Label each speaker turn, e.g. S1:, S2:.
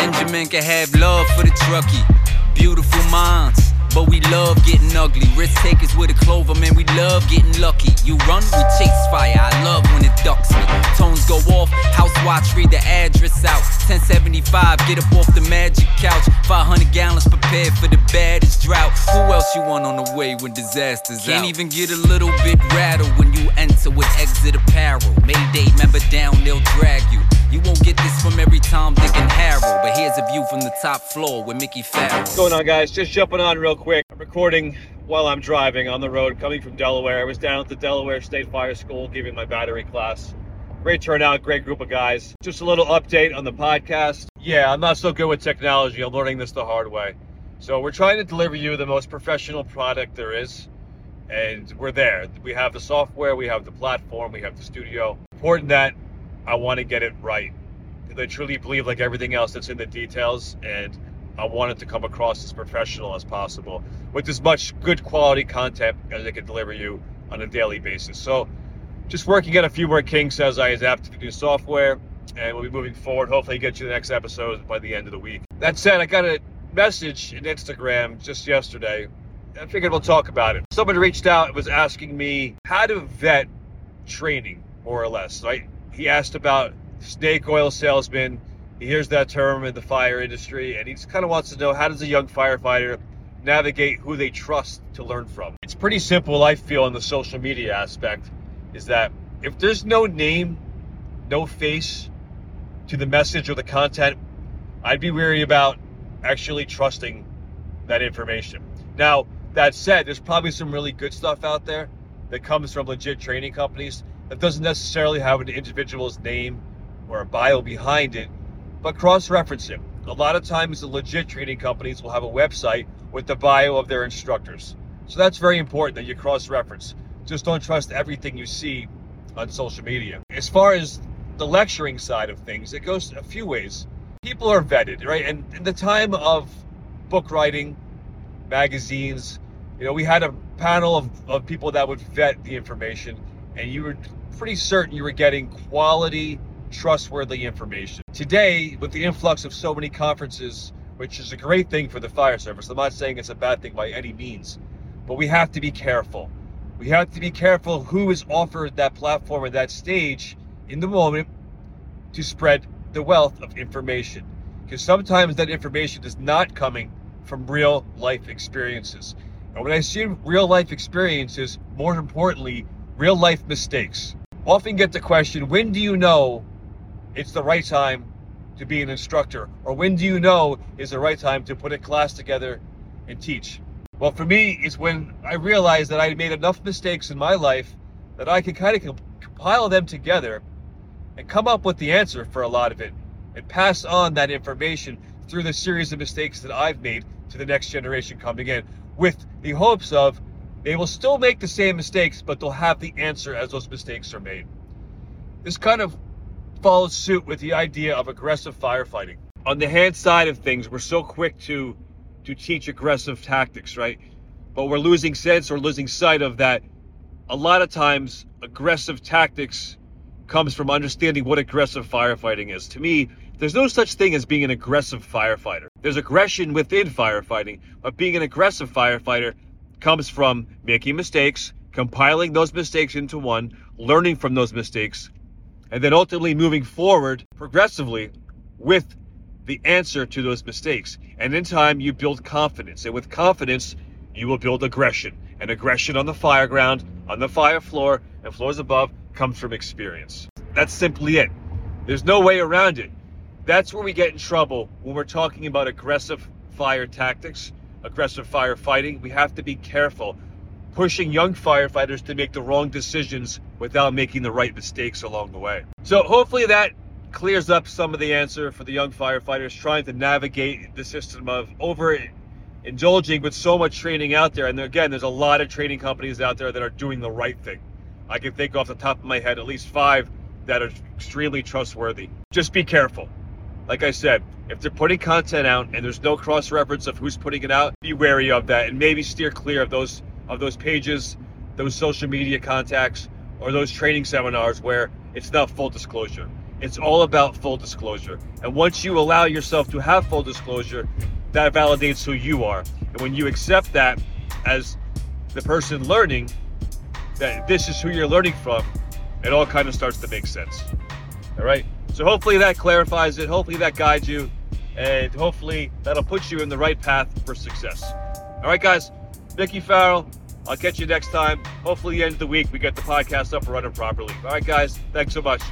S1: Engine man can have love for the truckie. Beautiful minds, but we love getting ugly. Risk takers with a clover, man, we love getting lucky. You run, we chase fire. I love when it ducks me. Tones go off, house watch, read the address out. 1075, get up off the magic couch. 500 gallons prepared for the baddest drought. Who else you want on the way when disasters out? Can't even get a little bit rattled when you enter with exit apparel. Mayday, member down, they'll drag you. You won't get this from every Tom, Dick, and Harold. But here's a view from the top floor with Mickey Farrell.
S2: What's going on, guys? Just jumping on real quick. I'm recording while I'm driving on the road coming from Delaware. I was down at the Delaware State Fire School giving my battery class. Great turnout, great group of guys. Just a little update on the podcast. Yeah, I'm not so good with technology. I'm learning this the hard way. So we're trying to deliver you the most professional product there is. And we're there. We have the software, we have the platform, we have the studio. Important that I want to get it right. I truly believe, like everything else, that's in the details, and I want it to come across as professional as possible with as much good quality content as I can deliver you on a daily basis. So, just working on a few more kinks as I adapt to the new software, and we'll be moving forward. Hopefully, get you the next episode by the end of the week. That said, I got a message in Instagram just yesterday. I figured we'll talk about it. Someone reached out and was asking me how to vet training, more or less, right? he asked about snake oil salesman. He hears that term in the fire industry, and he just kind of wants to know how does a young firefighter navigate who they trust to learn from. It's pretty simple, I feel, in the social media aspect, is that if there's no name, no face to the message or the content, I'd be wary about actually trusting that information. Now, that said, there's probably some really good stuff out there that comes from legit training companies that doesn't necessarily have an individual's name or a bio behind it, but cross reference it. A lot of times, the legit training companies will have a website with the bio of their instructors. So that's very important that you cross reference. Just don't trust everything you see on social media. As far as the lecturing side of things, it goes a few ways. People are vetted, right? And in the time of book writing, magazines, you know, we had a panel of, of people that would vet the information and you were pretty certain you were getting quality, trustworthy information. Today, with the influx of so many conferences, which is a great thing for the fire service, I'm not saying it's a bad thing by any means, but we have to be careful. We have to be careful who is offered that platform or that stage in the moment to spread the wealth of information. Because sometimes that information is not coming from real life experiences. And when I see real life experiences, more importantly, real life mistakes. Often get the question, when do you know it's the right time to be an instructor? Or when do you know is the right time to put a class together and teach? Well, for me, it's when I realized that I made enough mistakes in my life that I could kind of compile them together and come up with the answer for a lot of it and pass on that information through the series of mistakes that I've made to the next generation coming in with the hopes of they will still make the same mistakes, but they'll have the answer as those mistakes are made. This kind of follows suit with the idea of aggressive firefighting. On the hand side of things, we're so quick to to teach aggressive tactics, right? But we're losing sense or losing sight of that a lot of times aggressive tactics comes from understanding what aggressive firefighting is. To me, there's no such thing as being an aggressive firefighter. There's aggression within firefighting, but being an aggressive firefighter comes from making mistakes, compiling those mistakes into one, learning from those mistakes, and then ultimately moving forward progressively with the answer to those mistakes. And in time, you build confidence. And with confidence, you will build aggression. And aggression on the fire ground, on the fire floor, and floors above comes from experience. That's simply it. There's no way around it. That's where we get in trouble when we're talking about aggressive fire tactics aggressive firefighting. We have to be careful pushing young firefighters to make the wrong decisions without making the right mistakes along the way. So hopefully that clears up some of the answer for the young firefighters trying to navigate the system of over indulging with so much training out there. And again, there's a lot of training companies out there that are doing the right thing. I can think off the top of my head at least five that are extremely trustworthy. Just be careful like I said, if they're putting content out and there's no cross reference of who's putting it out, be wary of that and maybe steer clear of those of those pages, those social media contacts, or those training seminars where it's not full disclosure. It's all about full disclosure. And once you allow yourself to have full disclosure, that validates who you are. And when you accept that as the person learning, that this is who you're learning from, it all kind of starts to make sense. All right. So hopefully that clarifies it. Hopefully that guides you. And hopefully that'll put you in the right path for success. All right, guys. Mickey Farrell. I'll catch you next time. Hopefully, the end of the week, we get the podcast up and running properly. All right, guys. Thanks so much.